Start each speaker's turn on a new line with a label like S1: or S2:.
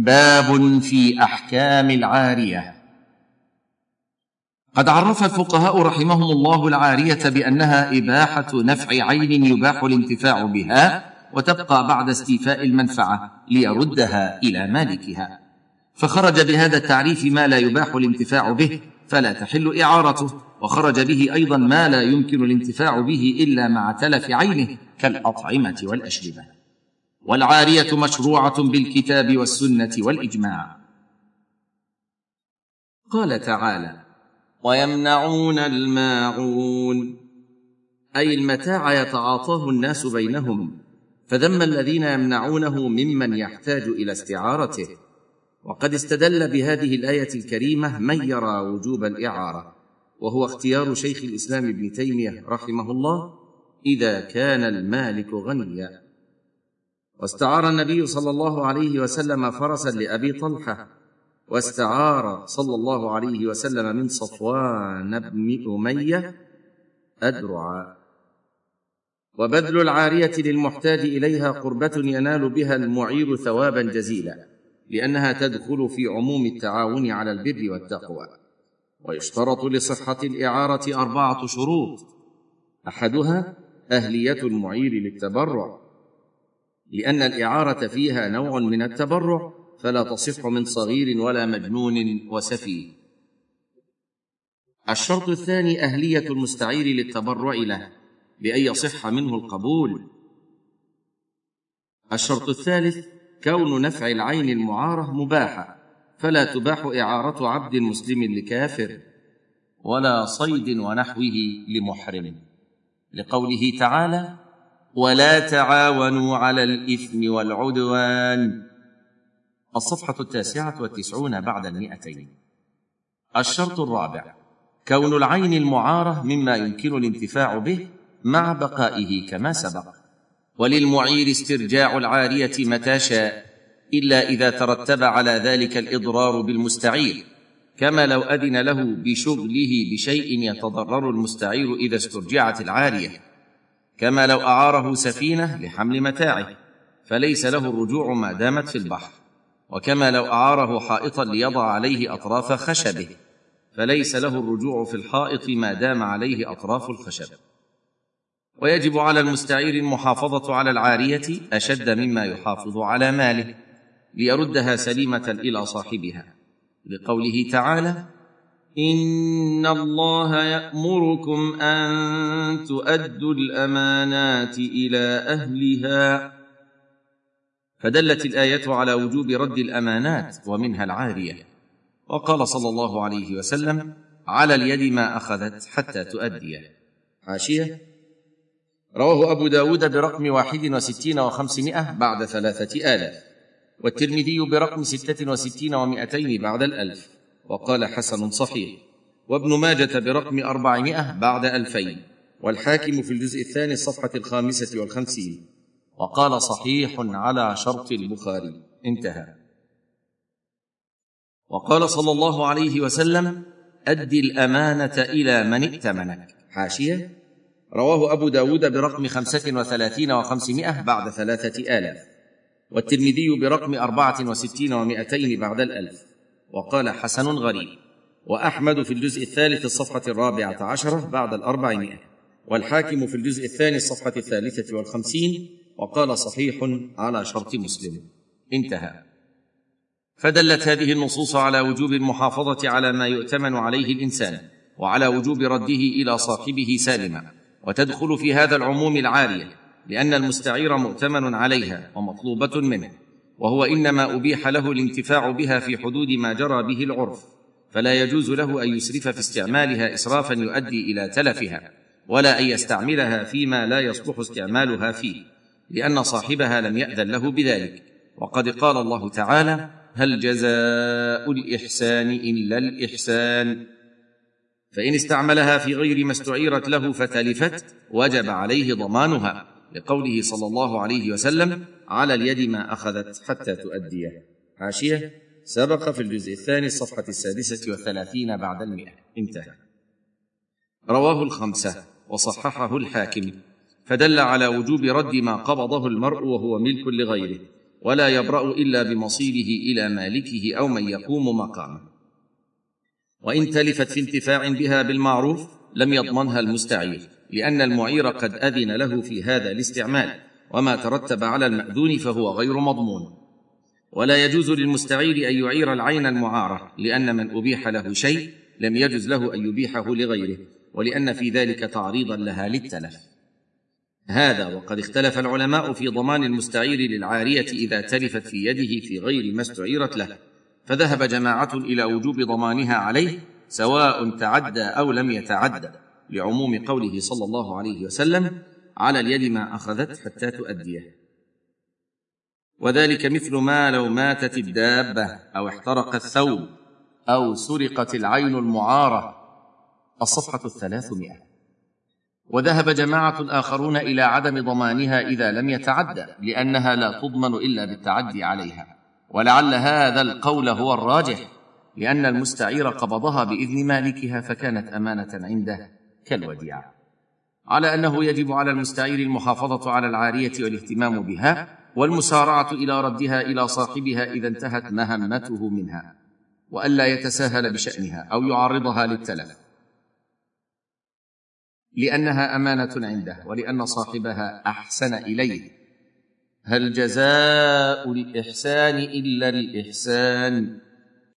S1: باب في أحكام العارية. قد عرف الفقهاء رحمهم الله العارية بأنها إباحة نفع عين يباح الانتفاع بها وتبقى بعد استيفاء المنفعة ليردها إلى مالكها. فخرج بهذا التعريف ما لا يباح الانتفاع به فلا تحل إعارته. وخرج به أيضا ما لا يمكن الانتفاع به إلا مع تلف عينه كالأطعمة والأشربة. والعارية مشروعة بالكتاب والسنة والإجماع. قال تعالى ويمنعون الماعون أي المتاع يتعاطاه الناس بينهم فذم الذين يمنعونه ممن يحتاج إلى استعارته. وقد استدل بهذه الآية الكريمة من يرى وجوب الإعارة وهو اختيار شيخ الإسلام ابن تيمية رحمه الله إذا كان المالك غنيا. واستعار النبي صلى الله عليه وسلم فرسا لأبي طلحة. واستعار صلى الله عليه وسلم من صفوان بن أمية أدرعا. وبذل العارية للمحتاج إليها قربة ينال بها المعير ثوابا جزيلا لأنها تدخل في عموم التعاون على البر والتقوى. ويشترط لصحة الإعارة أربعة شروط. أحدها أهلية المعير للتبرع. لأن الإعارة فيها نوع من التبرع فلا تصح من صغير ولا مجنون وسفيه. الشرط الثاني أهلية المستعير للتبرع له بأن يصح منه القبول. الشرط الثالث كون نفع العين المعارة مباحة فلا تباح إعارة عبد مسلم لكافر ولا صيد ونحوه لمحرم. لقوله تعالى ولا تعاونوا على الإثم والعدوان. الصفحة التاسعة والتسعون بعد المئتين. الشرط الرابع كون العين المعارة مما يمكن الانتفاع به مع بقائه كما سبق. وللمعير استرجاع العارية متى شاء إلا إذا ترتب على ذلك الإضرار بالمستعير. كما لو أذن له بشغله بشيء يتضرر المستعير إذا استرجعت العارية. كما لو أعاره سفينة لحمل متاعه فليس له الرجوع ما دامت في البحر. وكما لو أعاره حائطا ليضع عليه أطراف خشبه فليس له الرجوع في الحائط ما دام عليه أطراف الخشب. ويجب على المستعير المحافظة على العارية أشد مما يحافظ على ماله ليردها سليمة إلى صاحبها. لقوله تعالى ان الله يامركم ان تؤدوا الامانات إلى اهلها فدلت الآية على وجوب رد الأمانات ومنها العارية. وقال صلى الله عليه وسلم على اليد ما أخذت حتى تؤديه حاشيه رواه أبو داود برقم واحد وستين وخمسمائة بعد ثلاثة آلاف والترمذي برقم ستة وستين ومائتين بعد الألف. وقال حسن صحيح. وابن ماجة برقم أربعمائة بعد ألفين. والحاكم في الجزء الثاني الصفحة الخامسة والخمسين. وقال صحيح على شرط البخاري. انتهى. وقال صلى الله عليه وسلم أد الأمانة إلى من ائتمنك. حاشية. رواه أبو داود برقم خمسة وثلاثين وخمسمائة بعد ثلاثة آلاف. والترمذي برقم أربعة وستين ومائتين بعد الألف. وقال حسن غريب. وأحمد في الجزء الثالث الصفحة الرابعة عشرة بعد الأربعمائة. والحاكم في الجزء الثاني الصفحة الثالثة والخمسين وقال صحيح على شرط مسلم. انتهى. فدلت هذه النصوص على وجوب المحافظة على ما يؤتمن عليه الإنسان وعلى وجوب رده إلى صاحبه سالما. وتدخل في هذا العموم العاريه لأن المستعير مؤتمن عليها ومطلوبة منه. وهو إنما أبيح له الانتفاع بها في حدود ما جرى به العرف فلا يجوز له أن يسرف في استعمالها اسرافا يؤدي إلى تلفها ولا أن يستعملها فيما لا يصلح استعمالها فيه لأن صاحبها لم يأذن له بذلك. وقد قال الله تعالى هل جزاء الإحسان إلا الإحسان فإن استعملها في غير ما استعيرت له فتلفت وجب عليه ضمانها لقوله صلى الله عليه وسلم على اليد ما أخذت حتى تؤديه. حاشيه سبق في الجزء الثاني الصفحة السادسة والثلاثين بعد المئة. انتهى. رواه الخمسة وصححه الحاكم. فدل على وجوب رد ما قبضه المرء وهو ملك لغيره ولا يبرأ إلا بمصيره إلى مالكه أو من يقوم مقامه. وإن تلفت في انتفاع بها بالمعروف لم يضمنها المستعير لأن المعير قد أذن له في هذا الاستعمال. وما ترتب على المأذون فهو غير مضمون. ولا يجوز للمستعير أن يعير العين المعارة لأن من أبيح له شيء لم يجز له أن يبيحه لغيره ولأن في ذلك تعريضا لها للتلف. هذا وقد اختلف العلماء في ضمان المستعير للعارية إذا تلفت في يده في غير ما استعيرت له. فذهب جماعة إلى وجوب ضمانها عليه سواء تعدى أو لم يتعدى لعموم قوله صلى الله عليه وسلم على اليد ما أخذت حتى تؤديه. وذلك مثل ما لو ماتت الدابة أو احترق الثوب أو سرقت العين المعارة. الصفحة الثلاثمائة. وذهب جماعة اخرون إلى عدم ضمانها إذا لم يتعدى لأنها لا تضمن إلا بالتعدي عليها. ولعل هذا القول هو الراجح لأن المستعير قبضها بإذن مالكها فكانت أمانة عنده كالوديعة. على أنه يجب على المستعير المحافظة على العارية والاهتمام بها والمسارعة إلى ردها إلى صاحبها إذا انتهت مهمته منها والا يتساهل بشأنها أو يعرضها للتلف. لأنها أمانة عنده ولأن صاحبها أحسن إليه. هل جزاء الإحسان إلا الإحسان؟